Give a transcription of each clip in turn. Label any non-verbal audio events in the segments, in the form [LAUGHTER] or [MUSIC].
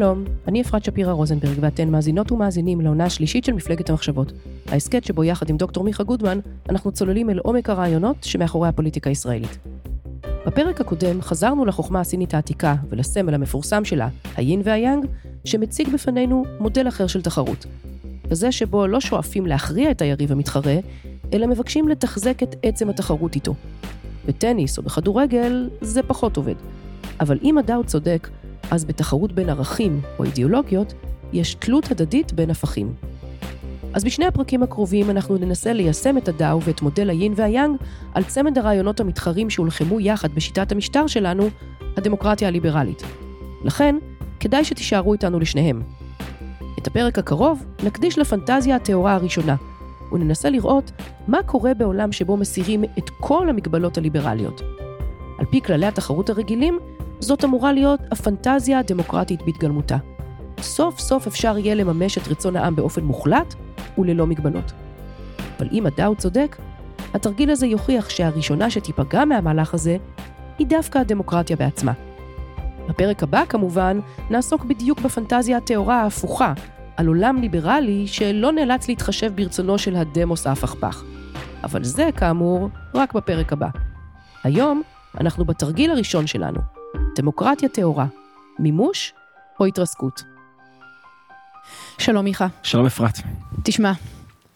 שלום, אני אפרת שפירא רוזנברג ואתן מאזינות ומאזינים לעונה השלישית של מפלגת המחשבות, ההסכת שבו יחד עם דוקטור מיכה גודמן אנחנו צוללים אל עומק הרעיונות שמאחורי הפוליטיקה הישראלית. בפרק הקודם חזרנו לחוכמה הסינית העתיקה ולסמל המפורסם שלה, היין והיאנג, שמציג בפנינו מודל אחר של תחרות. כזה שבו לא שואפים להכריע את היריב המתחרה, אלא מבקשים לתחזק את עצם התחרות איתו. בטניס או בכדורגל זה פחות עובד. אבל אם הדאו צודק, אז בתחרות בין ערכים או אידיאולוגיות, יש תלות הדדית בין הפכים. אז בשני הפרקים הקרובים אנחנו ננסה ליישם את הדאו ואת מודל היין והיאנג על צמד הרעיונות המתחרים שהולחמו יחד בשיטת המשטר שלנו, הדמוקרטיה הליברלית. לכן, כדאי שתישארו איתנו לשניהם. את הפרק הקרוב נקדיש לפנטזיה הטהורה הראשונה, וננסה לראות מה קורה בעולם שבו מסירים את כל המגבלות הליברליות. על פי כללי התחרות הרגילים, זאת אמורה להיות הפנטזיה הדמוקרטית בהתגלמותה. סוף סוף אפשר יהיה לממש את רצון העם באופן מוחלט וללא מגבלות. אבל אם הדאו צודק, התרגיל הזה יוכיח שהראשונה שתיפגע מהמהלך הזה היא דווקא הדמוקרטיה בעצמה. בפרק הבא, כמובן, נעסוק בדיוק בפנטזיה הטהורה ההפוכה, על עולם ליברלי שלא נאלץ להתחשב ברצונו של הדמוס ההפכפך. אבל זה, כאמור, רק בפרק הבא. היום אנחנו בתרגיל הראשון שלנו, דמוקרטיה טהורה, מימוש או התרסקות. שלום מיכה. שלום אפרת. תשמע,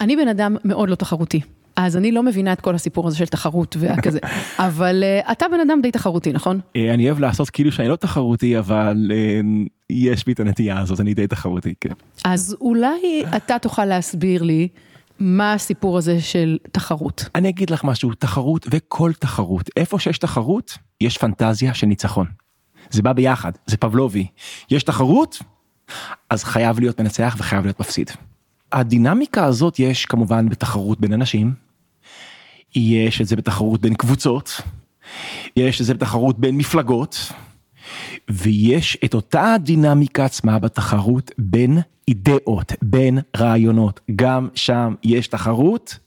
אני בן אדם מאוד לא תחרותי. אז אני לא מבינה את כל הסיפור הזה של תחרות וכזה, [LAUGHS] אבל uh, אתה בן אדם די תחרותי, נכון? Uh, אני אוהב לעשות כאילו שאני לא תחרותי, אבל uh, יש בי את הנטייה הזאת, אני די תחרותי, כן. אז אולי אתה תוכל להסביר לי מה הסיפור הזה של תחרות. אני אגיד לך משהו, תחרות וכל תחרות, איפה שיש תחרות, יש פנטזיה של ניצחון. זה בא ביחד, זה פבלובי. יש תחרות, אז חייב להיות מנצח וחייב להיות מפסיד. הדינמיקה הזאת יש כמובן בתחרות בין אנשים, יש את זה בתחרות בין קבוצות, יש את זה בתחרות בין מפלגות, ויש את אותה דינמיקה עצמה בתחרות בין אידאות, בין רעיונות. גם שם יש תחרות,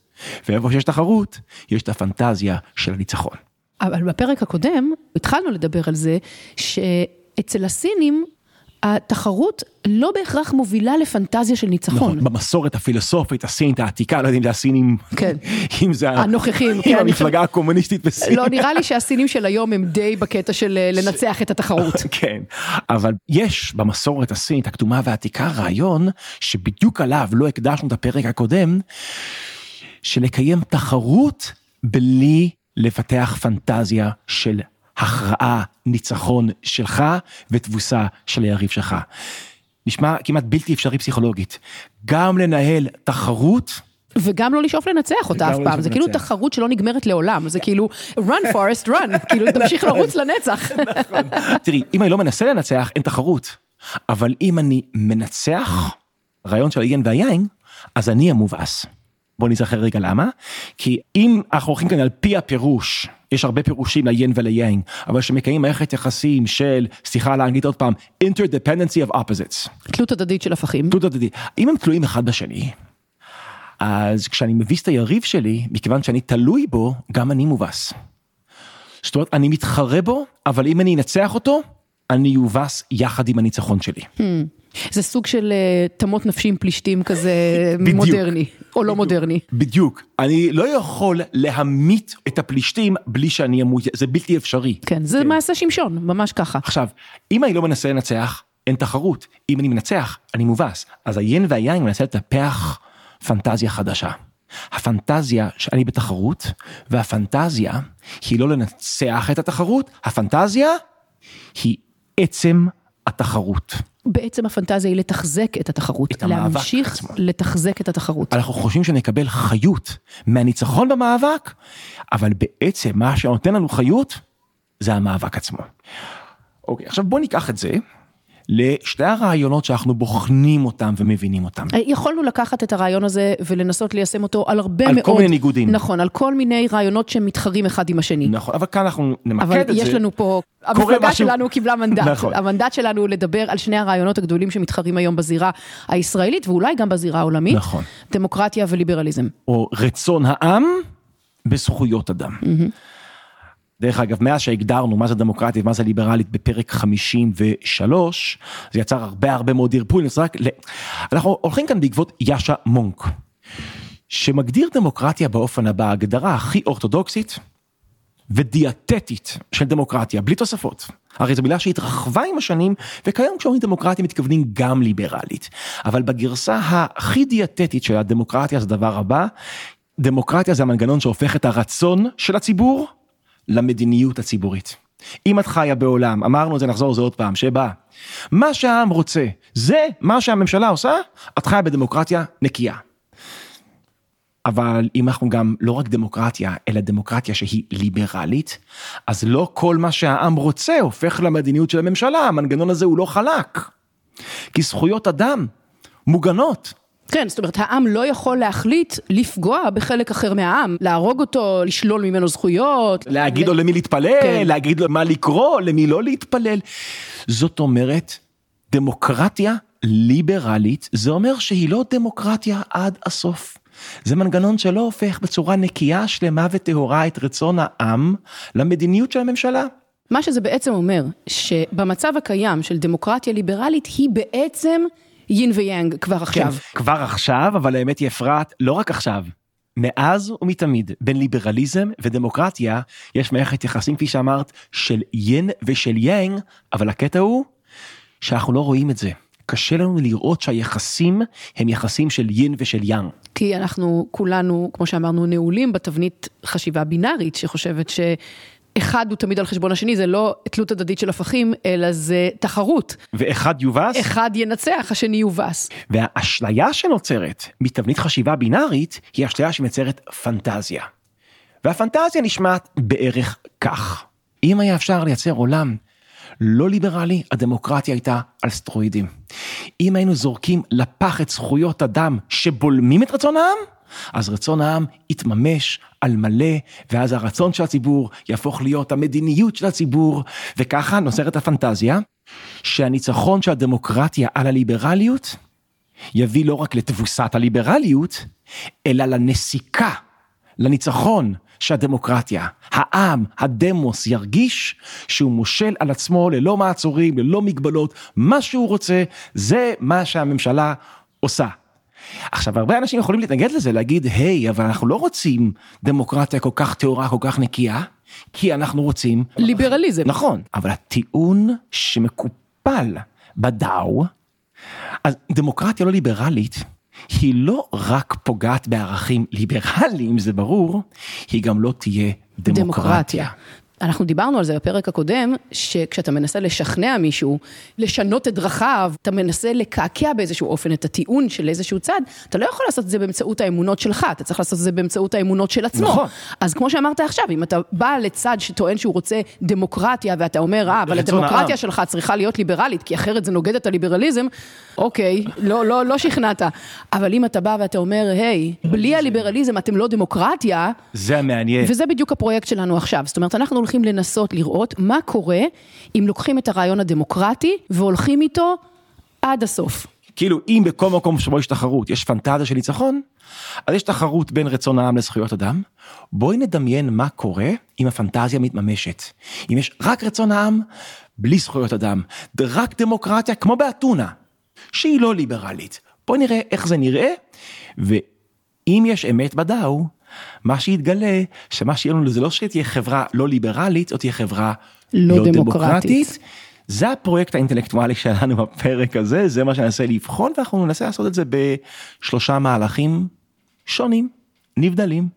ואיפה שיש תחרות, יש את הפנטזיה של הניצחון. אבל בפרק הקודם התחלנו לדבר על זה שאצל הסינים התחרות לא בהכרח מובילה לפנטזיה של ניצחון. נכון, במסורת הפילוסופית הסינית העתיקה, לא יודע אם זה הסינים, כן, [LAUGHS] אם זה הנוכחים, אם כן, המפלגה הקומוניסטית בסין. לא, נראה לי שהסינים של היום הם די בקטע של אה, לנצח את התחרות. [LAUGHS] כן, אבל יש במסורת הסינית הקדומה והעתיקה רעיון שבדיוק עליו לא הקדשנו את הפרק הקודם, שלקיים תחרות בלי לפתח פנטזיה של הכרעה, ניצחון שלך ותבוסה של היריב שלך. נשמע כמעט בלתי אפשרי פסיכולוגית. גם לנהל תחרות. וגם לא לשאוף לנצח אותה אף לא פעם, זה כאילו תחרות שלא נגמרת לעולם, זה כאילו run forest run, [LAUGHS] כאילו תמשיך לרוץ לנצח. [LAUGHS] נכון. תראי, אם אני לא מנסה לנצח, אין תחרות. אבל אם אני מנצח, רעיון של היין והיין, אז אני המובאס. בוא נזכר רגע למה, כי אם אנחנו הולכים כאן על פי הפירוש, יש הרבה פירושים ליין וליין, אבל שמקיים מערכת יחסים של, סליחה על האנגלית עוד פעם, interdependency of opposites. תלות הדדית של הפכים. תלות הדדית. אם הם תלויים אחד בשני, אז כשאני מביס את היריב שלי, מכיוון שאני תלוי בו, גם אני מובס. זאת אומרת, אני מתחרה בו, אבל אם אני אנצח אותו, אני יובס יחד עם הניצחון שלי. Hmm. זה סוג של תמות נפשים פלישתים כזה מודרני, או לא מודרני. בדיוק. אני לא יכול להמית את הפלישתים בלי שאני אמות, זה בלתי אפשרי. כן, זה מעשה שמשון, ממש ככה. עכשיו, אם אני לא מנסה לנצח, אין תחרות. אם אני מנצח, אני מובס. אז היין והיין מנסה לטפח פנטזיה חדשה. הפנטזיה שאני בתחרות, והפנטזיה היא לא לנצח את התחרות, הפנטזיה היא עצם התחרות. בעצם הפנטזיה היא לתחזק את התחרות, את להמשיך עצמו. לתחזק את התחרות. אנחנו חושבים שנקבל חיות מהניצחון במאבק, אבל בעצם מה שנותן לנו חיות זה המאבק עצמו. אוקיי, עכשיו בוא ניקח את זה לשתי הרעיונות שאנחנו בוחנים אותם ומבינים אותם. יכולנו לקחת את הרעיון הזה ולנסות ליישם אותו על הרבה על מאוד... כל מיני ניגודים. נכון, על כל מיני רעיונות שמתחרים אחד עם השני. נכון, אבל כאן אנחנו נמקד אבל את זה. יש לנו פה, המפלגה משהו- שלנו קיבלה מנדט, נכון. המנדט שלנו הוא לדבר על שני הרעיונות הגדולים שמתחרים היום בזירה הישראלית ואולי גם בזירה העולמית, נכון. דמוקרטיה וליברליזם. או רצון העם בזכויות אדם. דרך אגב, מאז שהגדרנו מה זה דמוקרטית ומה זה ליברלית בפרק 53, זה יצר הרבה הרבה מאוד ערפול, רק ל... אנחנו הולכים כאן בעקבות יאשה מונק, שמגדיר דמוקרטיה באופן הבא, ההגדרה הכי אורתודוקסית ודיאטטית של דמוקרטיה, בלי תוספות. הרי זו מילה שהתרחבה עם השנים, וכיום כשאומרים דמוקרטיה מתכוונים גם ליברלית. אבל בגרסה הכי דיאטטית של הדמוקרטיה זה הדבר הבא, דמוקרטיה זה המנגנון שהופך את הרצון של הציבור למדיניות הציבורית. אם את חיה בעולם, אמרנו את זה, נחזור לזה עוד פעם, שבה מה שהעם רוצה, זה מה שהממשלה עושה, את חיה בדמוקרטיה נקייה. אבל אם אנחנו גם לא רק דמוקרטיה, אלא דמוקרטיה שהיא ליברלית, אז לא כל מה שהעם רוצה הופך למדיניות של הממשלה, המנגנון הזה הוא לא חלק. כי זכויות אדם מוגנות. כן, זאת אומרת, העם לא יכול להחליט לפגוע בחלק אחר מהעם, להרוג אותו, לשלול ממנו זכויות. להגיד לו למי להתפלל, כן. להגיד לו מה לקרוא, למי לא להתפלל. זאת אומרת, דמוקרטיה ליברלית, זה אומר שהיא לא דמוקרטיה עד הסוף. זה מנגנון שלא הופך בצורה נקייה, שלמה וטהורה את רצון העם למדיניות של הממשלה. מה שזה בעצם אומר, שבמצב הקיים של דמוקרטיה ליברלית, היא בעצם יין ויאנג כבר עכשיו. כן, כבר עכשיו, אבל האמת היא אפרת, לא רק עכשיו. מאז ומתמיד, בין ליברליזם ודמוקרטיה, יש מערכת יחסים, כפי שאמרת, של יין ושל יאנג, אבל הקטע הוא שאנחנו לא רואים את זה. קשה לנו לראות שהיחסים הם יחסים של יין ושל יאנג. כי אנחנו כולנו, כמו שאמרנו, נעולים בתבנית חשיבה בינארית, שחושבת שאחד הוא תמיד על חשבון השני, זה לא תלות הדדית של הפכים, אלא זה תחרות. ואחד יובס, אחד ינצח, השני יובס. והאשליה שנוצרת מתבנית חשיבה בינארית, היא אשליה שמייצרת פנטזיה. והפנטזיה נשמעת בערך כך. אם היה אפשר לייצר עולם לא ליברלי, הדמוקרטיה הייתה על סטרואידים. אם היינו זורקים לפח את זכויות אדם שבולמים את רצון העם, אז רצון העם יתממש על מלא, ואז הרצון של הציבור יהפוך להיות המדיניות של הציבור, וככה נוצרת הפנטזיה שהניצחון של הדמוקרטיה על הליברליות יביא לא רק לתבוסת הליברליות, אלא לנסיקה, לניצחון שהדמוקרטיה, העם, הדמוס, ירגיש שהוא מושל על עצמו ללא מעצורים, ללא מגבלות, מה שהוא רוצה, זה מה שהממשלה עושה. עכשיו, הרבה אנשים יכולים להתנגד לזה, להגיד, היי, אבל אנחנו לא רוצים דמוקרטיה כל כך טהורה, כל כך נקייה, כי אנחנו רוצים... ליברליזם. נכון, אבל הטיעון שמקופל בדאו, אז דמוקרטיה לא ליברלית, היא לא רק פוגעת בערכים ליברליים, זה ברור, היא גם לא תהיה דמוקרטיה. דמוקרטיה. אנחנו דיברנו על זה בפרק הקודם, שכשאתה מנסה לשכנע מישהו, לשנות את דרכיו, אתה מנסה לקעקע באיזשהו אופן את הטיעון של איזשהו צד, אתה לא יכול לעשות את זה באמצעות האמונות שלך, אתה צריך לעשות את זה באמצעות האמונות של עצמו. נכון. אז כמו שאמרת עכשיו, אם אתה בא לצד שטוען שהוא רוצה דמוקרטיה, ואתה אומר, אה, אבל הדמוקרטיה העם." שלך צריכה להיות ליברלית, כי אחרת זה נוגד את הליברליזם, אוקיי, לא, לא, לא שכנעת. אבל אם אתה בא ואתה אומר, היי, בלי הליברליזם אתם לא דמוקרטיה, זה המעניין. וזה בדיוק הפרויקט שלנו עכשיו. זאת אומרת, אנחנו הולכים לנסות לראות מה קורה אם לוקחים את הרעיון הדמוקרטי והולכים איתו עד הסוף. כאילו, אם בכל מקום שבו יש תחרות יש פנטזיה של ניצחון, אז יש תחרות בין רצון העם לזכויות אדם. בואי נדמיין מה קורה אם הפנטזיה מתממשת. אם יש רק רצון העם, בלי זכויות אדם, רק דמוקרטיה כמו באתונה, שהיא לא ליברלית. בואי נראה איך זה נראה, ואם יש אמת בדאו, מה שיתגלה, שמה שיהיה לנו זה לא שתהיה חברה לא ליברלית, או תהיה חברה לא לא, דמוקרטית. דמוקרטית. זה הפרויקט האינטלקטואלי שלנו בפרק הזה, זה מה שננסה לבחון, ואנחנו ננסה לעשות את זה בשלושה מהלכים שונים, נבדלים,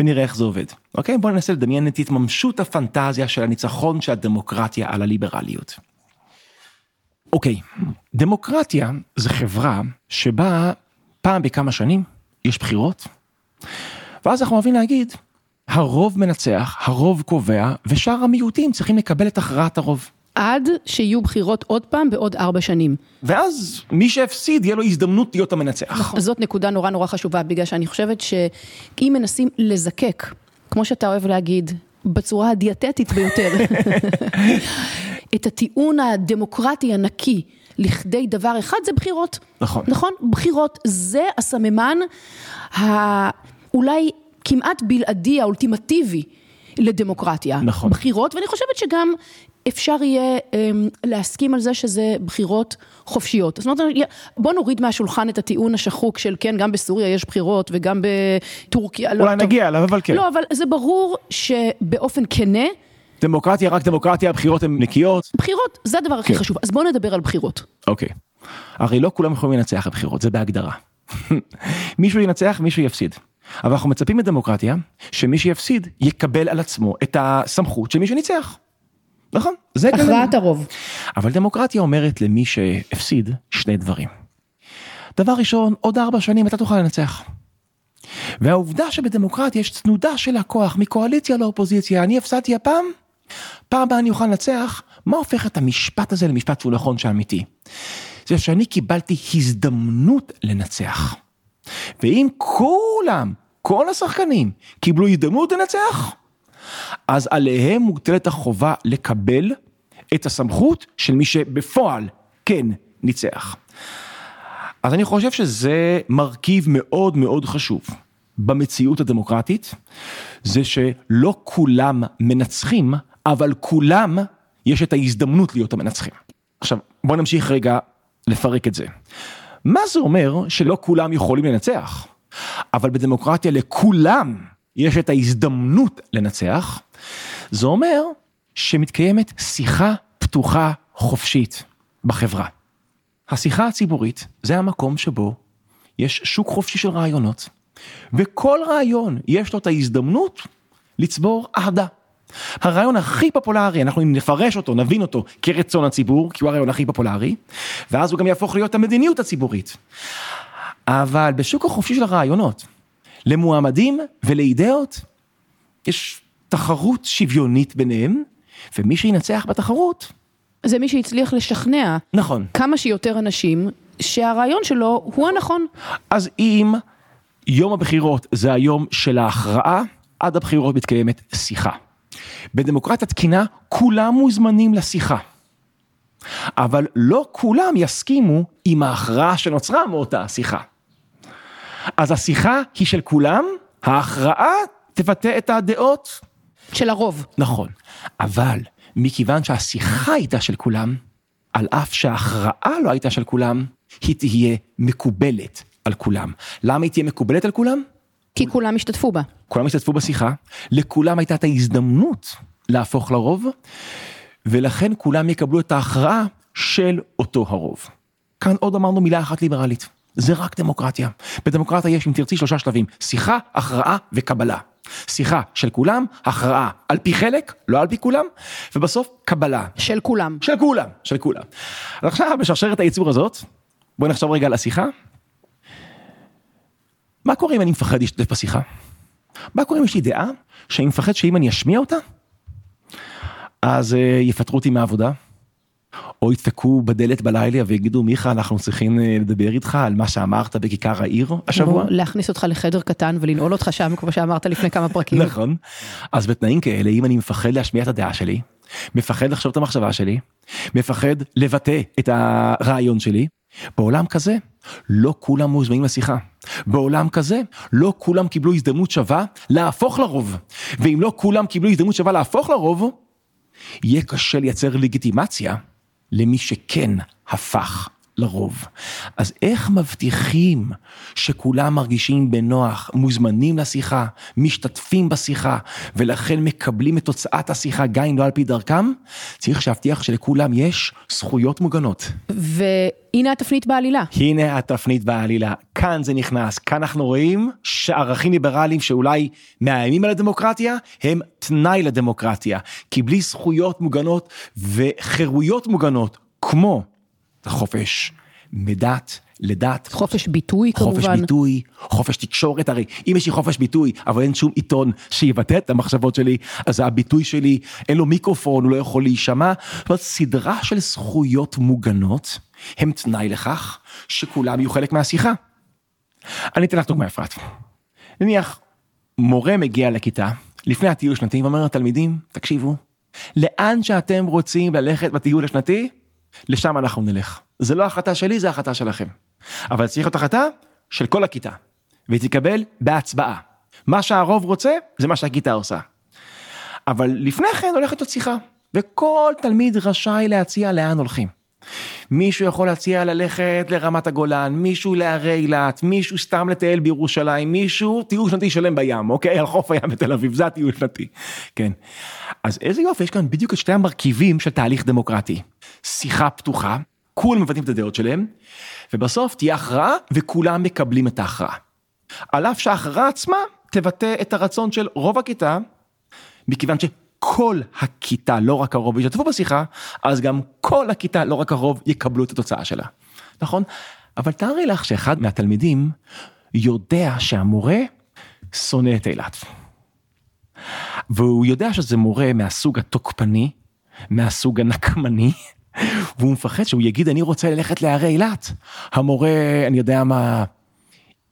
ונראה איך זה עובד. אוקיי? בואו ננסה לדמיין את התממשות הפנטזיה של הניצחון של הדמוקרטיה על הליברליות. אוקיי, דמוקרטיה זה חברה שבה פעם בכמה שנים יש בחירות, ואז אנחנו אוהבים להגיד, הרוב מנצח, הרוב קובע, ושאר המיעוטים צריכים לקבל את הכרעת הרוב. עד שיהיו בחירות עוד פעם בעוד ארבע שנים. ואז מי שהפסיד יהיה לו הזדמנות להיות המנצח. נכון. זאת נקודה נורא נורא חשובה, בגלל שאני חושבת שאם מנסים לזקק, כמו שאתה אוהב להגיד, בצורה הדיאטטית ביותר, [LAUGHS] את הטיעון הדמוקרטי הנקי לכדי דבר אחד, זה בחירות. נכון. נכון? בחירות זה הסממן האולי כמעט בלעדי, האולטימטיבי. לדמוקרטיה. נכון. בחירות, ואני חושבת שגם אפשר יהיה אמ, להסכים על זה שזה בחירות חופשיות. זאת אומרת, בוא נוריד מהשולחן את הטיעון השחוק של כן, גם בסוריה יש בחירות וגם בטורקיה. אולי לא, נגיע אליו, אבל כן. לא, אבל זה ברור שבאופן כנה... דמוקרטיה, רק דמוקרטיה, הבחירות הן נקיות. בחירות, זה הדבר הכי כן. חשוב. אז בואו נדבר על בחירות. אוקיי. הרי לא כולם יכולים לנצח בבחירות, זה בהגדרה. [LAUGHS] מישהו ינצח, מישהו יפסיד. אבל אנחנו מצפים מדמוקרטיה שמי שיפסיד יקבל על עצמו את הסמכות של מי שניצח. נכון? זה הכרעת הרוב. אבל דמוקרטיה אומרת למי שהפסיד שני דברים. דבר ראשון, עוד ארבע שנים אתה תוכל לנצח. והעובדה שבדמוקרטיה יש תנודה של הכוח מקואליציה לאופוזיציה, אני הפסדתי הפעם, פעם הבאה אני אוכל לנצח, מה הופך את המשפט הזה למשפט שהוא נכון שאמיתי? זה שאני קיבלתי הזדמנות לנצח. ואם כולם, כל השחקנים, קיבלו הזדמנות לנצח, אז עליהם מוטלת החובה לקבל את הסמכות של מי שבפועל כן ניצח. אז אני חושב שזה מרכיב מאוד מאוד חשוב במציאות הדמוקרטית, זה שלא כולם מנצחים, אבל כולם יש את ההזדמנות להיות המנצחים. עכשיו, בוא נמשיך רגע לפרק את זה. מה זה אומר שלא כולם יכולים לנצח? אבל בדמוקרטיה לכולם יש את ההזדמנות לנצח, זה אומר שמתקיימת שיחה פתוחה חופשית בחברה. השיחה הציבורית זה המקום שבו יש שוק חופשי של רעיונות, וכל רעיון יש לו את ההזדמנות לצבור אהדה. הרעיון הכי פופולרי, אנחנו אם נפרש אותו, נבין אותו כרצון הציבור, כי הוא הרעיון הכי פופולרי, ואז הוא גם יהפוך להיות המדיניות הציבורית. אבל בשוק החופשי של הרעיונות, למועמדים ולאידאות, יש תחרות שוויונית ביניהם, ומי שינצח בתחרות... זה מי שהצליח לשכנע. נכון. כמה שיותר אנשים שהרעיון שלו הוא הנכון. אז אם יום הבחירות זה היום של ההכרעה, עד הבחירות מתקיימת שיחה. בדמוקרטיה תקינה כולם מוזמנים לשיחה. אבל לא כולם יסכימו עם ההכרעה שנוצרה מאותה שיחה. אז השיחה היא של כולם, ההכרעה תבטא את הדעות. של הרוב. נכון, אבל מכיוון שהשיחה הייתה של כולם, על אף שההכרעה לא הייתה של כולם, היא תהיה מקובלת על כולם. למה היא תהיה מקובלת על כולם? כי כולם השתתפו בה. כולם השתתפו בשיחה, לכולם הייתה את ההזדמנות להפוך לרוב, ולכן כולם יקבלו את ההכרעה של אותו הרוב. כאן עוד אמרנו מילה אחת ליברלית, זה רק דמוקרטיה. בדמוקרטיה יש, אם תרצי, שלושה שלבים, שיחה, הכרעה וקבלה. שיחה של כולם, הכרעה על פי חלק, לא על פי כולם, ובסוף קבלה. של כולם. של כולם, של כולם. אז עכשיו בשרשרת הייצור הזאת, בואי נחשוב רגע על השיחה. מה קורה אם אני מפחד להשתתף בשיחה? מה קורה אם יש לי דעה שאני מפחד שאם אני אשמיע אותה, אז uh, יפטרו אותי מהעבודה, או ידפקו בדלת בלילה ויגידו מיכה אנחנו צריכים uh, לדבר איתך על מה שאמרת בכיכר העיר השבוע. להכניס אותך לחדר קטן ולנעול אותך שם כמו שאמרת לפני כמה פרקים. [LAUGHS] נכון. אז בתנאים כאלה אם אני מפחד להשמיע את הדעה שלי, מפחד לחשוב את המחשבה שלי, מפחד לבטא את הרעיון שלי, בעולם כזה לא כולם מוזמנים לשיחה. בעולם כזה לא כולם קיבלו הזדמנות שווה להפוך לרוב. ואם לא כולם קיבלו הזדמנות שווה להפוך לרוב, יהיה קשה לייצר לגיטימציה למי שכן הפך לרוב. אז איך מבטיחים שכולם מרגישים בנוח, מוזמנים לשיחה, משתתפים בשיחה, ולכן מקבלים את תוצאת השיחה גם אם לא על פי דרכם? צריך להבטיח שלכולם יש זכויות מוגנות. והנה התפנית בעלילה. הנה התפנית בעלילה, כאן זה נכנס, כאן אנחנו רואים שערכים ליברליים שאולי מאיימים על הדמוקרטיה, הם תנאי לדמוקרטיה. כי בלי זכויות מוגנות וחירויות מוגנות, כמו החופש מדת לדת. חופש ביטוי כמובן. חופש ביטוי, חופש תקשורת, הרי אם יש לי חופש ביטוי, אבל אין שום עיתון שיבטא את המחשבות שלי, אז הביטוי שלי, אין לו מיקרופון, הוא לא יכול להישמע. זאת אומרת, סדרה של זכויות מוגנות, הם תנאי לכך שכולם יהיו חלק מהשיחה. אני אתן לך דוגמא אפרת. נניח, מורה מגיע לכיתה, לפני הטיול השנתי, ואומר לתלמידים, תקשיבו, לאן שאתם רוצים ללכת בטיול השנתי, לשם אנחנו נלך. זה לא החלטה שלי, זה החלטה שלכם. אבל צריך להיות החלטה של כל הכיתה, והיא תקבל בהצבעה. מה שהרוב רוצה, זה מה שהכיתה עושה. אבל לפני כן הולכת להיות שיחה, וכל תלמיד רשאי להציע לאן הולכים. מישהו יכול להציע ללכת לרמת הגולן, מישהו להרי אילת, מישהו סתם לטייל בירושלים, מישהו טיול שנתי שלם בים, אוקיי? על חוף הים בתל אביב, זה הטיול שנתי. כן. אז איזה יופי, יש כאן בדיוק את שתי המרכיבים של תהליך דמוקרטי. שיחה פתוחה, כולם מבטאים את הדעות שלהם, ובסוף תהיה הכרעה וכולם מקבלים את ההכרעה. על אף שההכרעה עצמה תבטא את הרצון של רוב הכיתה, מכיוון שכל הכיתה, לא רק הרוב, ישתתפו בשיחה, אז גם כל הכיתה, לא רק הרוב, יקבלו את התוצאה שלה. נכון? אבל תארי לך שאחד מהתלמידים יודע שהמורה שונא את אילת. והוא יודע שזה מורה מהסוג התוקפני, מהסוג הנקמני, [LAUGHS] והוא מפחד שהוא יגיד אני רוצה ללכת להרי אילת, המורה, אני יודע מה,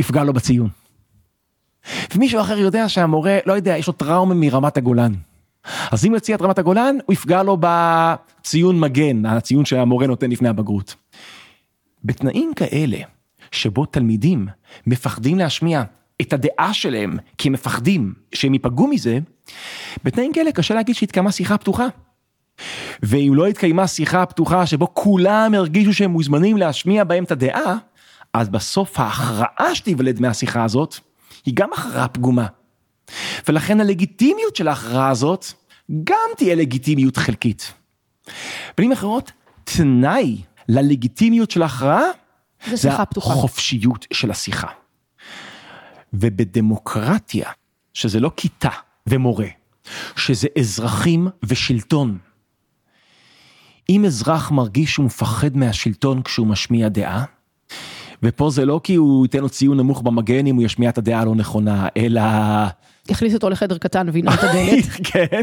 יפגע לו בציון. ומישהו אחר יודע שהמורה, לא יודע, יש לו טראומה מרמת הגולן. אז אם יציע את רמת הגולן, הוא יפגע לו בציון מגן, הציון שהמורה נותן לפני הבגרות. בתנאים כאלה, שבו תלמידים מפחדים להשמיע את הדעה שלהם, כי הם מפחדים שהם ייפגעו מזה, בתנאים כאלה קשה להגיד שהתקיימה שיחה פתוחה. ואם לא התקיימה שיחה פתוחה שבו כולם הרגישו שהם מוזמנים להשמיע בהם את הדעה, אז בסוף ההכרעה שתיוולד מהשיחה הזאת, היא גם הכרעה פגומה. ולכן הלגיטימיות של ההכרעה הזאת, גם תהיה לגיטימיות חלקית. במילים אחרות, תנאי ללגיטימיות של ההכרעה, זה. החופשיות של השיחה. ובדמוקרטיה, שזה לא כיתה ומורה, שזה אזרחים ושלטון, אם אזרח מרגיש שהוא מפחד מהשלטון כשהוא משמיע דעה, ופה זה לא כי הוא ייתן לו ציון נמוך במגן אם הוא ישמיע את הדעה הלא נכונה, אלא... יכניס אותו לחדר קטן וינעל את הדלת. [LAUGHS] כן,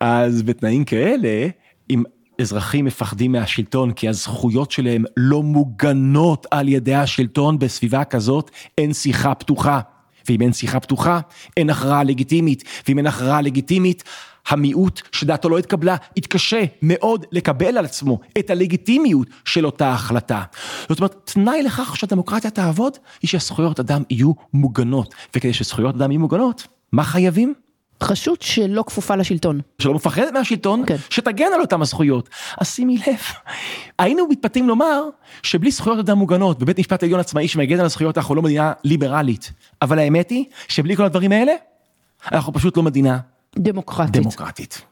אז בתנאים כאלה, אם אזרחים מפחדים מהשלטון כי הזכויות שלהם לא מוגנות על ידי השלטון בסביבה כזאת, אין שיחה פתוחה. ואם אין שיחה פתוחה, אין הכרעה לגיטימית, ואם אין הכרעה לגיטימית, המיעוט שדעתו לא התקבלה, יתקשה מאוד לקבל על עצמו את הלגיטימיות של אותה החלטה. זאת אומרת, תנאי לכך שהדמוקרטיה תעבוד, היא שזכויות אדם יהיו מוגנות, וכדי שזכויות אדם יהיו מוגנות, מה חייבים? רשות שלא כפופה לשלטון. שלא מפחדת מהשלטון, כן. שתגן על אותם הזכויות. אז שימי לב, היינו מתפתים לומר שבלי זכויות אדם מוגנות בבית משפט עליון עצמאי שמגן על הזכויות אנחנו לא מדינה ליברלית. אבל האמת היא שבלי כל הדברים האלה, אנחנו פשוט לא מדינה דמוקרטית. דמוקרטית.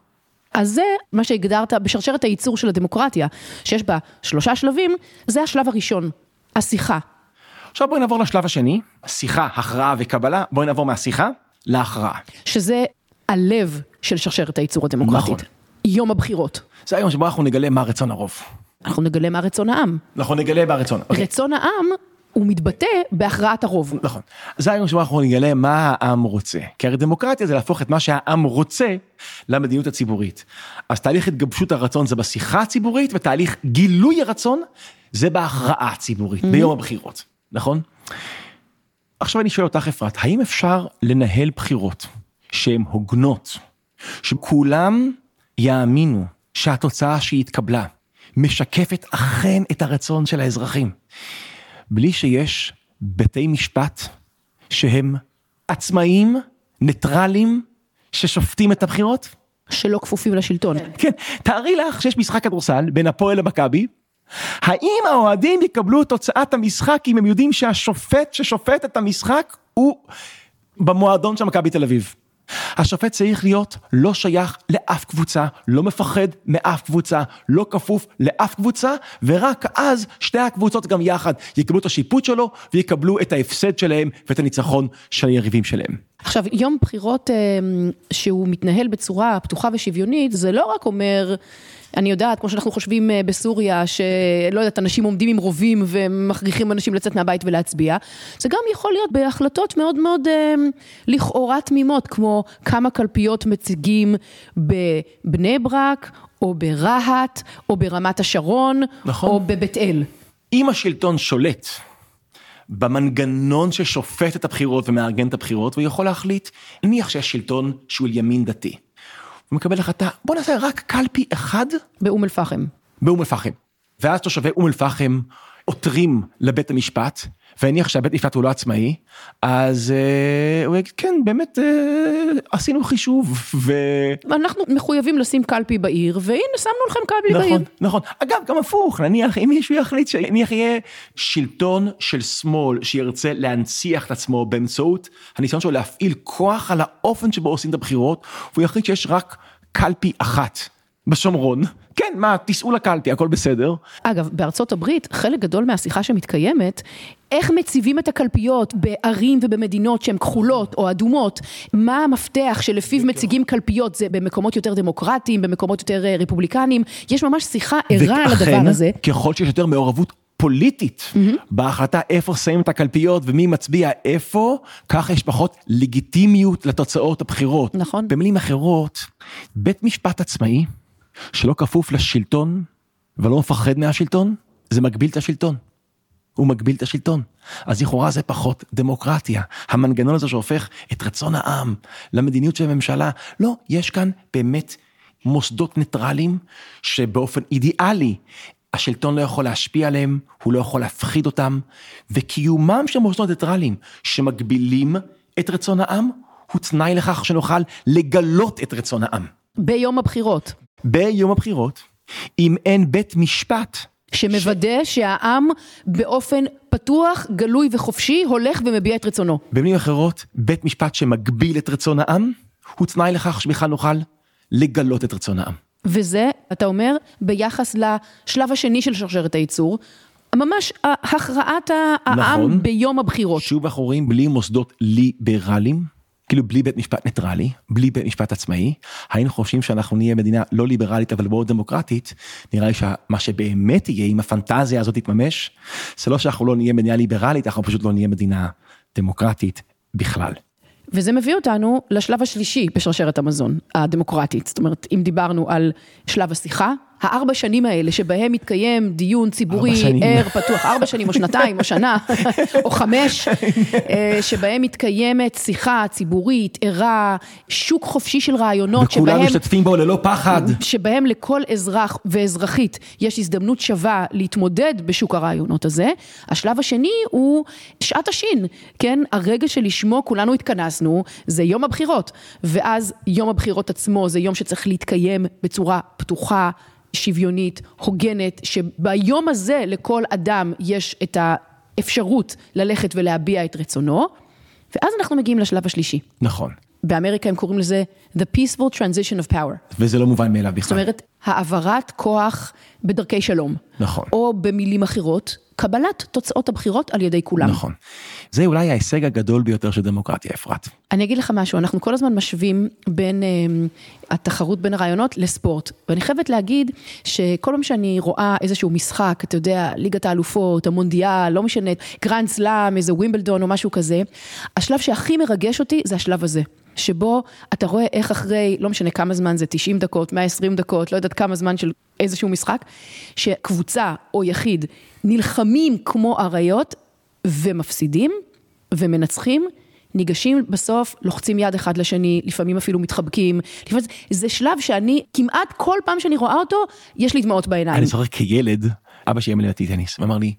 אז זה מה שהגדרת בשרשרת הייצור של הדמוקרטיה, שיש בה שלושה שלבים, זה השלב הראשון, השיחה. עכשיו בואי נעבור לשלב השני, שיחה, הכרעה וקבלה, בואי נעבור מהשיחה להכרעה. שזה הלב של שרשרת הייצור הדמוקרטית. נכון. יום הבחירות. זה היום שבו אנחנו נגלה מה רצון הרוב. אנחנו נגלה מה רצון העם. אנחנו נגלה מה רצון. אוקיי. רצון העם הוא מתבטא בהכרעת הרוב. נכון. זה היום שבו אנחנו נגלה מה העם רוצה. כי הרי דמוקרטיה זה להפוך את מה שהעם רוצה למדיניות הציבורית. אז תהליך התגבשות הרצון זה בשיחה הציבורית, ותהליך גילוי הרצון זה בהכרעה הציבורית, ביום הבחירות, נכון? עכשיו אני שואל אותך אפרת, האם אפשר לנהל בחירות שהן הוגנות, שכולם יאמינו שהתוצאה שהתקבלה משקפת אכן את הרצון של האזרחים, בלי שיש בתי משפט שהם עצמאיים, ניטרלים, ששופטים את הבחירות? שלא כפופים לשלטון. כן, תארי לך שיש משחק כדורסל בין הפועל למכבי, האם האוהדים יקבלו את תוצאת המשחק אם הם יודעים שהשופט ששופט את המשחק הוא במועדון של מכבי תל אביב? השופט צריך להיות לא שייך לאף קבוצה, לא מפחד מאף קבוצה, לא כפוף לאף קבוצה, ורק אז שתי הקבוצות גם יחד יקבלו את השיפוט שלו ויקבלו את ההפסד שלהם ואת הניצחון של היריבים שלהם. עכשיו, יום בחירות אה, שהוא מתנהל בצורה פתוחה ושוויונית, זה לא רק אומר, אני יודעת, כמו שאנחנו חושבים אה, בסוריה, שלא יודעת, אנשים עומדים עם רובים ומכריחים אנשים לצאת מהבית ולהצביע, זה גם יכול להיות בהחלטות מאוד מאוד אה, לכאורה תמימות, כמו כמה קלפיות מציגים בבני ברק, או ברהט, או ברמת השרון, נכון. או בבית אל. אם השלטון שולט במנגנון ששופט את הבחירות ומארגן את הבחירות, הוא יכול להחליט, נניח שיש שלטון שהוא ימין דתי. הוא מקבל החלטה, בוא נעשה רק קלפי אחד באום אל-פחם. באום אל-פחם. ואז תושבי אום אל-פחם עותרים לבית המשפט, והניח שהבית משפט הוא לא עצמאי, אז אה, הוא יגיד, כן, באמת אה, עשינו חישוב, ו... אנחנו מחויבים לשים קלפי בעיר, והנה שמנו לכם קלפי נכון, בעיר. נכון. אגב, גם הפוך, נניח אם מישהו יחליט, נניח יהיה שלטון של שמאל שירצה להנציח את עצמו באמצעות הניסיון שלו להפעיל כוח על האופן שבו עושים את הבחירות, והוא יחליט שיש רק קלפי אחת בשומרון. כן, מה, תיסעו לקלפי, הכל בסדר. אגב, בארצות הברית, חלק גדול מהשיחה שמתקיימת, איך מציבים את הקלפיות בערים ובמדינות שהן כחולות או אדומות, מה המפתח שלפיו מציגים קלפיות, זה במקומות יותר דמוקרטיים, במקומות יותר אה, רפובליקניים, יש ממש שיחה ערה על הדבר הזה. ככל שיש יותר מעורבות פוליטית mm-hmm. בהחלטה איפה שמים את הקלפיות ומי מצביע איפה, ככה יש פחות לגיטימיות לתוצאות הבחירות. נכון. במילים אחרות, בית משפט עצמאי שלא כפוף לשלטון ולא מפחד מהשלטון, זה מגביל את השלטון. הוא מגביל את השלטון. אז לכאורה זה פחות דמוקרטיה. המנגנון הזה שהופך את רצון העם למדיניות של הממשלה, לא, יש כאן באמת מוסדות ניטרליים שבאופן אידיאלי השלטון לא יכול להשפיע עליהם, הוא לא יכול להפחיד אותם, וקיומם של מוסדות ניטרליים שמגבילים את רצון העם, הוא תנאי לכך שנוכל לגלות את רצון העם. ביום הבחירות. ביום הבחירות, אם אין בית משפט. שמוודא ש... שהעם באופן פתוח, גלוי וחופשי הולך ומביע את רצונו. במילים אחרות, בית משפט שמגביל את רצון העם, הוא תנאי לכך שבכלל נוכל לגלות את רצון העם. וזה, אתה אומר, ביחס לשלב השני של שרשרת הייצור, ממש הכרעת העם נכון, ביום הבחירות. שוב אנחנו רואים בלי מוסדות ליברליים. כאילו בלי בית משפט ניטרלי, בלי בית משפט עצמאי, היינו חושבים שאנחנו נהיה מדינה לא ליברלית אבל מאוד דמוקרטית, נראה לי שמה שבאמת יהיה אם הפנטזיה הזאת תתממש, זה לא שאנחנו לא נהיה מדינה ליברלית, אנחנו פשוט לא נהיה מדינה דמוקרטית בכלל. וזה מביא אותנו לשלב השלישי בשרשרת המזון הדמוקרטית, זאת אומרת אם דיברנו על שלב השיחה, הארבע שנים האלה שבהם מתקיים דיון ציבורי ער, פתוח, ארבע שנים או שנתיים או שנה [LAUGHS] או חמש, אה, שבהם מתקיימת שיחה ציבורית, ערה, שוק חופשי של רעיונות, וכולם שבהם, משתתפים בו ללא פחד, שבהם לכל אזרח ואזרחית יש הזדמנות שווה להתמודד בשוק הרעיונות הזה. השלב השני הוא שעת השין, כן, הרגע שלשמו כולנו התכנסנו, זה יום הבחירות, ואז יום הבחירות עצמו זה יום שצריך להתקיים בצורה פתוחה. שוויונית, הוגנת, שביום הזה לכל אדם יש את האפשרות ללכת ולהביע את רצונו, ואז אנחנו מגיעים לשלב השלישי. נכון. באמריקה הם קוראים לזה The Peaceful Transition of Power. וזה לא מובן מאליו בכלל. זאת אומרת, העברת כוח בדרכי שלום. נכון. או במילים אחרות, קבלת תוצאות הבחירות על ידי כולם. נכון. זה אולי ההישג הגדול ביותר של דמוקרטיה, אפרת. אני אגיד לך משהו, אנחנו כל הזמן משווים בין אה, התחרות בין הרעיונות לספורט. ואני חייבת להגיד שכל פעם שאני רואה איזשהו משחק, אתה יודע, ליגת האלופות, המונדיאל, לא משנה, גרנד סלאם, איזה ווימבלדון או משהו כזה, השלב שהכי מרגש אותי זה השלב הזה. שבו אתה רואה איך אחרי, לא משנה כמה זמן זה, 90 דקות, 120 דקות, לא יודעת כמה זמן של איזשהו משחק, שקבוצה או יחיד נלחמים כמו אריות ומפסידים ומנצחים, ניגשים בסוף, לוחצים יד אחד לשני, לפעמים אפילו מתחבקים, לפעמים זה שלב שאני, כמעט כל פעם שאני רואה אותו, יש לי דמעות בעיניים. אני זוכר כילד, אבא שלי מלמד טניס, ואמר לי,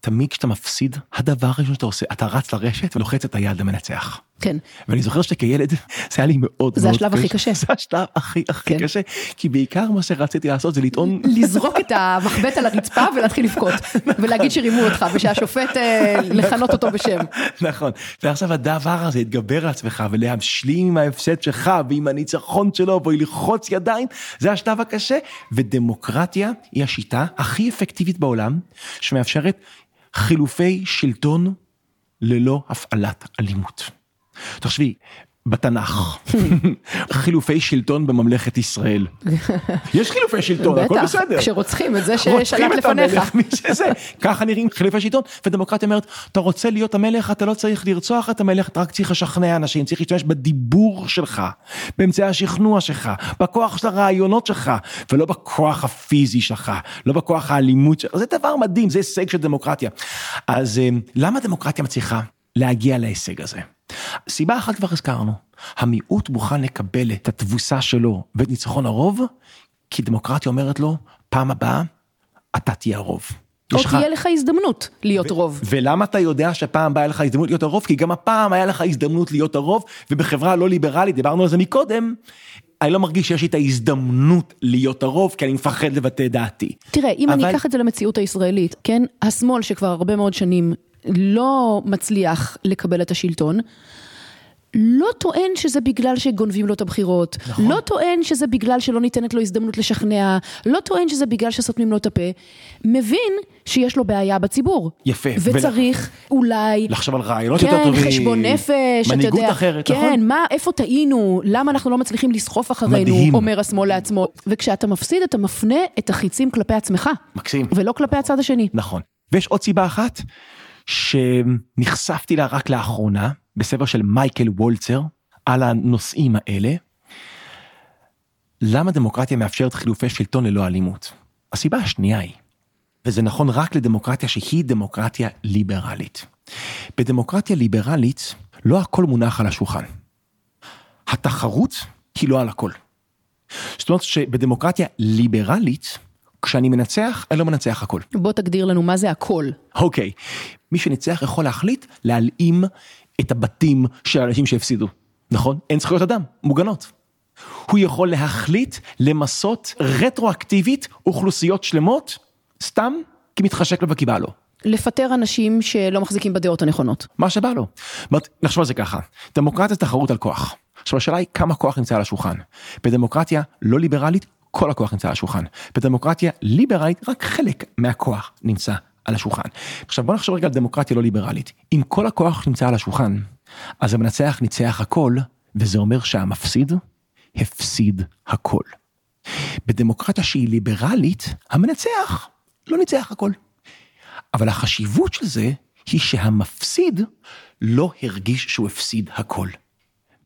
תמיד כשאתה מפסיד, הדבר הראשון שאתה עושה, אתה רץ לרשת ולוחץ את היד למנצח. כן. ואני זוכר שכילד, זה היה לי מאוד מאוד קשה. זה השלב הכי קשה. זה השלב הכי הכי כן. קשה, כי בעיקר מה שרציתי לעשות זה לטעון... לזרוק את המחבט על הרצפה ולהתחיל לבכות, ולהגיד שרימו אותך, ושהשופט אה, לכנות אותו בשם. נכון, ועכשיו הדבר הזה, להתגבר על עצמך ולהשלים עם ההפסד שלך ועם הניצחון שלו וללחוץ ידיים, זה השלב הקשה, ודמוקרטיה היא השיטה הכי אפקטיבית בעולם, שמאפשרת חילופי שלטון ללא הפעלת אלימות. תחשבי, בתנ"ך, חילופי שלטון בממלכת ישראל. יש חילופי שלטון, הכל בסדר. בטח, כשרוצחים את זה ששלט לפניך. ככה נראים חילופי שלטון, ודמוקרטיה אומרת, אתה רוצה להיות המלך, אתה לא צריך לרצוח את המלך, אתה רק צריך לשכנע אנשים, צריך להשתמש בדיבור שלך, באמצעי השכנוע שלך, בכוח של הרעיונות שלך, ולא בכוח הפיזי שלך, לא בכוח האלימות שלך, זה דבר מדהים, זה הישג של דמוקרטיה. אז אה, למה דמוקרטיה מצליחה להגיע להישג הזה? סיבה אחת כבר הזכרנו, המיעוט מוכן לקבל את התבוסה שלו ואת ניצחון הרוב, כי דמוקרטיה אומרת לו, פעם הבאה אתה תהיה הרוב. או לך- תהיה לך הזדמנות להיות רוב. ולמה אתה יודע שפעם באה לך הזדמנות להיות הרוב? כי גם הפעם היה לך הזדמנות להיות הרוב, ובחברה לא ליברלית, דיברנו על זה מקודם, אני לא מרגיש שיש לי את ההזדמנות להיות הרוב, כי אני מפחד לבטא דעתי. תראה, אם אני אבל- אקח את זה למציאות הישראלית, כן, השמאל שכבר הרבה מאוד שנים לא מצליח לקבל את השלטון, לא טוען שזה בגלל שגונבים לו את הבחירות, נכון. לא טוען שזה בגלל שלא ניתנת לו הזדמנות לשכנע, לא טוען שזה בגלל שסותמים לו את הפה, מבין שיש לו בעיה בציבור. יפה. וצריך אולי... לחשוב על רעיונות יותר כן, טובים. חשבון נפש, אתה יודע. מנהיגות אחרת, כן, נכון? מה, איפה טעינו, למה אנחנו לא מצליחים לסחוף אחרינו, מדהים. אומר השמאל לעצמו. וכשאתה מפסיד, אתה מפנה את החיצים כלפי עצמך. מקסים. ולא כלפי הצד השני. נכון. ויש עוד סיבה אחת, שנחשפתי לה רק לאחרונה, בספר של מייקל וולצר, על הנושאים האלה. למה דמוקרטיה מאפשרת חילופי שלטון ללא אלימות? הסיבה השנייה היא, וזה נכון רק לדמוקרטיה שהיא דמוקרטיה ליברלית. בדמוקרטיה ליברלית לא הכל מונח על השולחן. התחרות היא לא על הכל. זאת אומרת שבדמוקרטיה ליברלית, כשאני מנצח, אני לא מנצח הכל. בוא תגדיר לנו מה זה הכל. אוקיי, מי שניצח יכול להחליט להלאים את הבתים של האנשים שהפסידו, נכון? אין זכויות אדם, מוגנות. הוא יכול להחליט למסות רטרואקטיבית אוכלוסיות שלמות, סתם כי מתחשק לו וכי בא לו. לפטר אנשים שלא מחזיקים בדעות הנכונות. מה שבא לו. נחשוב על זה ככה, דמוקרטיה זה תחרות על כוח. עכשיו השאלה היא כמה כוח נמצא על השולחן. בדמוקרטיה לא ליברלית, כל הכוח נמצא על השולחן. בדמוקרטיה ליברלית, רק חלק מהכוח נמצא על השולחן. עכשיו בוא נחשוב רגע על דמוקרטיה לא ליברלית. אם כל הכוח נמצא על השולחן, אז המנצח ניצח הכל, וזה אומר שהמפסיד הפסיד הכל. בדמוקרטיה שהיא ליברלית, המנצח לא ניצח הכל. אבל החשיבות של זה היא שהמפסיד לא הרגיש שהוא הפסיד הכל.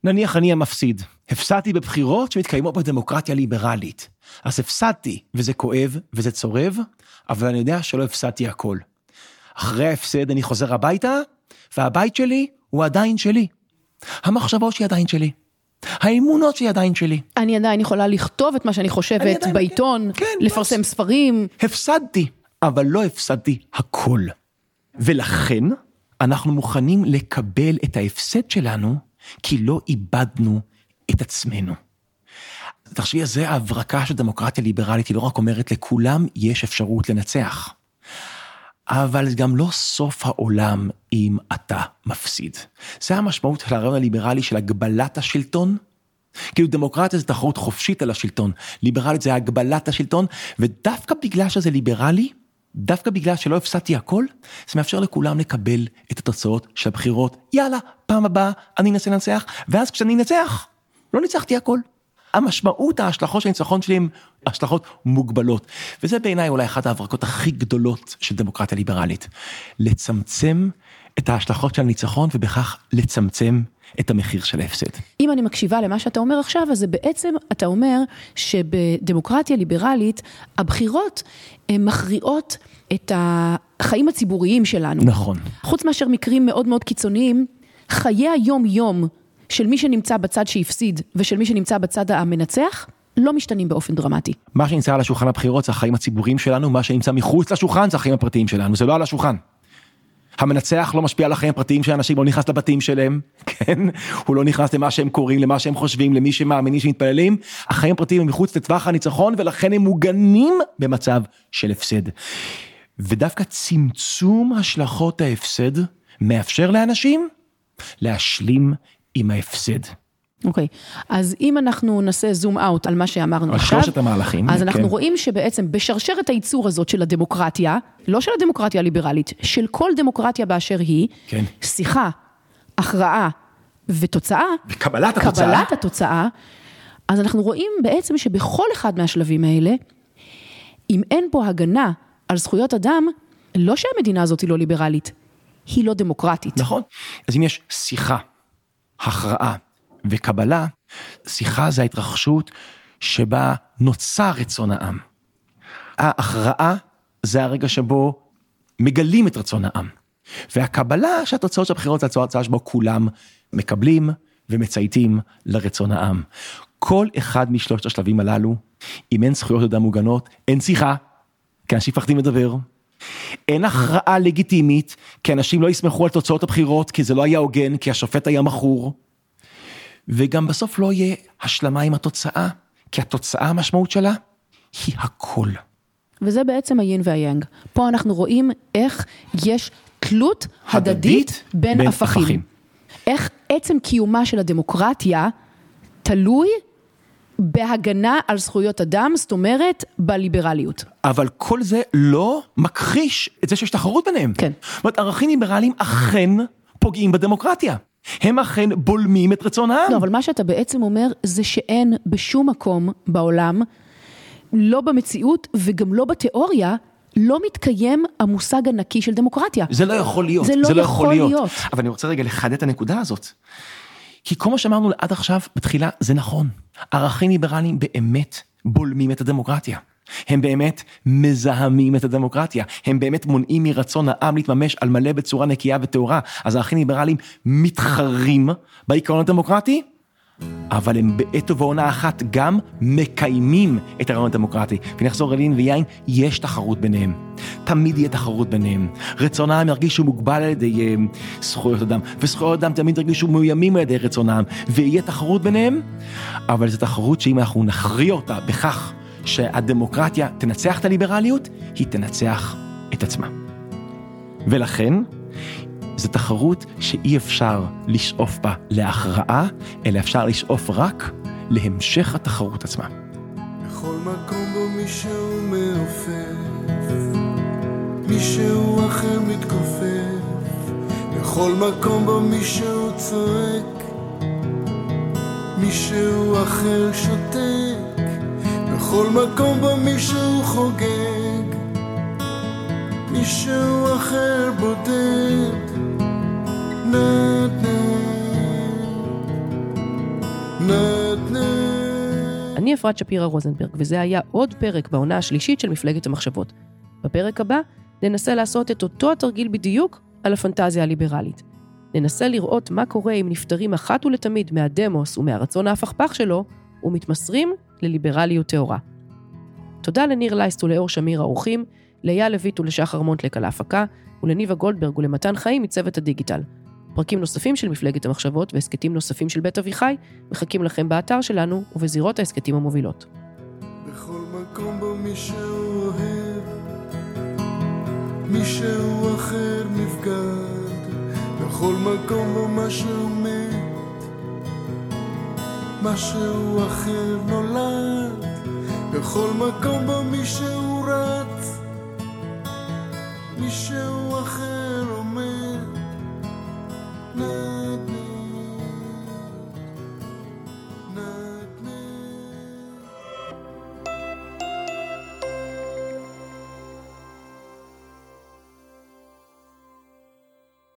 נניח אני המפסיד, הפסדתי בבחירות שמתקיימות בדמוקרטיה ליברלית. אז הפסדתי, וזה כואב, וזה צורב, אבל אני יודע שלא הפסדתי הכל. אחרי ההפסד אני חוזר הביתה, והבית שלי הוא עדיין שלי. המחשבות שלי עדיין שלי. האמונות שלי עדיין שלי. אני עדיין יכולה לכתוב את מה שאני אני חושבת עדיין- בעיתון, כן, לפרסם בס- ספרים. הפסדתי, אבל לא הפסדתי הכל. ולכן אנחנו מוכנים לקבל את ההפסד שלנו, כי לא איבדנו את עצמנו. תחשבי, זה ההברקה של דמוקרטיה ליברלית, היא לא רק אומרת לכולם יש אפשרות לנצח. אבל גם לא סוף העולם אם אתה מפסיד. זה המשמעות של הרעיון הליברלי של הגבלת השלטון. כאילו דמוקרטיה זה תחרות חופשית על השלטון, ליברלית זה הגבלת השלטון, ודווקא בגלל שזה ליברלי, דווקא בגלל שלא הפסדתי הכל, זה מאפשר לכולם לקבל את התוצאות של הבחירות. יאללה, פעם הבאה אני אנסה לנצח, ואז כשאני אנצח, לא ניצחתי הכל. המשמעות, ההשלכות של הניצחון שלי הן השלכות מוגבלות. וזה בעיניי אולי אחת ההברקות הכי גדולות של דמוקרטיה ליברלית. לצמצם את ההשלכות של הניצחון ובכך לצמצם את המחיר של ההפסד. אם אני מקשיבה למה שאתה אומר עכשיו, אז זה בעצם, אתה אומר שבדמוקרטיה ליברלית, הבחירות הן מכריעות את החיים הציבוריים שלנו. נכון. חוץ מאשר מקרים מאוד מאוד קיצוניים, חיי היום-יום של מי שנמצא בצד שהפסיד ושל מי שנמצא בצד המנצח, לא משתנים באופן דרמטי. מה שנמצא על השולחן הבחירות זה החיים הציבוריים שלנו, מה שנמצא מחוץ לשולחן זה החיים הפרטיים שלנו, זה לא על השולחן. המנצח לא משפיע על החיים הפרטיים של אנשים, לא נכנס לבתים שלהם, [LAUGHS] כן? הוא לא נכנס למה שהם קוראים, למה שהם חושבים, למי שמאמינים שמתפללים. החיים הפרטיים הם מחוץ לטווח הניצחון, ולכן הם מוגנים במצב של הפסד. ודווקא צמצום השלכות ההפסד מאפשר לאנשים להשלים עם ההפסד. אוקיי, אז אם אנחנו נעשה זום אאוט על מה שאמרנו על עכשיו, שלושת המהלכים, אז אנחנו כן. רואים שבעצם בשרשרת הייצור הזאת של הדמוקרטיה, לא של הדמוקרטיה הליברלית, של כל דמוקרטיה באשר היא, כן. שיחה, הכרעה, ותוצאה, וקבלת התוצאה, קבלת התוצאה, אז אנחנו רואים בעצם שבכל אחד מהשלבים האלה, אם אין פה הגנה על זכויות אדם, לא שהמדינה הזאת היא לא ליברלית, היא לא דמוקרטית. נכון. אז אם יש שיחה, הכרעה וקבלה, שיחה זה ההתרחשות שבה נוצר רצון העם. ההכרעה זה הרגע שבו מגלים את רצון העם. והקבלה שהתוצאות של הבחירות זה התוצאה שבו כולם מקבלים ומצייתים לרצון העם. כל אחד משלושת השלבים הללו, אם אין זכויות אדם מוגנות, אין שיחה, כי אנשים מפחדים לדבר. אין הכרעה לגיטימית, כי אנשים לא יסמכו על תוצאות הבחירות, כי זה לא היה הוגן, כי השופט היה מכור. וגם בסוף לא יהיה השלמה עם התוצאה, כי התוצאה המשמעות שלה היא הכל. וזה בעצם היין והיאנג. פה אנחנו רואים איך יש תלות הדדית, הדדית בין, בין הפכים. הפכים. איך עצם קיומה של הדמוקרטיה תלוי בהגנה על זכויות אדם, זאת אומרת, בליברליות. אבל כל זה לא מכחיש את זה שיש תחרות ביניהם. כן. זאת אומרת, ערכים ליברליים אכן פוגעים בדמוקרטיה. הם אכן בולמים את רצון העם. לא, אבל מה שאתה בעצם אומר זה שאין בשום מקום בעולם, לא במציאות וגם לא בתיאוריה, לא מתקיים המושג הנקי של דמוקרטיה. זה לא יכול להיות. זה לא, זה לא יכול להיות. להיות. אבל אני רוצה רגע לחדד את הנקודה הזאת. כי כל מה שאמרנו עד עכשיו, בתחילה, זה נכון. ערכים ליברליים באמת בולמים את הדמוקרטיה. הם באמת מזהמים את הדמוקרטיה, הם באמת מונעים מרצון העם להתממש על מלא בצורה נקייה וטהורה. אז ערכים ליברליים מתחרים בעיקרון הדמוקרטי, אבל הם בעת ובעונה אחת גם מקיימים את הרעיון הדמוקרטי. ונחזור אל אין ויין, יש תחרות ביניהם. תמיד יהיה תחרות ביניהם. רצון העם ירגיש שהוא מוגבל על ידי uh, זכויות אדם, וזכויות אדם תמיד ירגישו מאוימים על ידי רצון העם, ויהיה תחרות ביניהם, אבל זו תחרות שאם אנחנו נכריע אותה בכך שהדמוקרטיה תנצח את הליברליות, היא תנצח את עצמה. ולכן, זו תחרות שאי אפשר לשאוף בה להכרעה, אלא אפשר לשאוף רק להמשך התחרות עצמה. בכל מקום בו מישהו מעופף, מישהו אחר מתכופף, בכל מקום בו מישהו צועק, מישהו אחר שותק, בכל מקום בו מישהו חוגג, מישהו אחר בודד. אני אפרת שפירא רוזנברג, וזה היה עוד פרק בעונה השלישית של מפלגת המחשבות. בפרק הבא ננסה לעשות את אותו התרגיל בדיוק על הפנטזיה הליברלית. ננסה לראות מה קורה אם נפטרים אחת ולתמיד מהדמוס ומהרצון ההפכפך שלו, ומתמסרים לליברליות טהורה. תודה לניר לייסט ולאור שמיר האורחים, לאייל לויט ולשחר מונטלק על ההפקה, ולניבה גולדברג ולמתן חיים מצוות הדיגיטל. פרקים נוספים של מפלגת המחשבות והסכתים נוספים של בית אביחי מחכים לכם באתר שלנו ובזירות ההסכתים המובילות. בכל מקום בו מישהו אוהב, מישהו אחר נבגד, בכל מקום בו משהו מת, משהו אחר נולד, בכל מקום בו מישהו רץ, מישהו אחר עומד, נד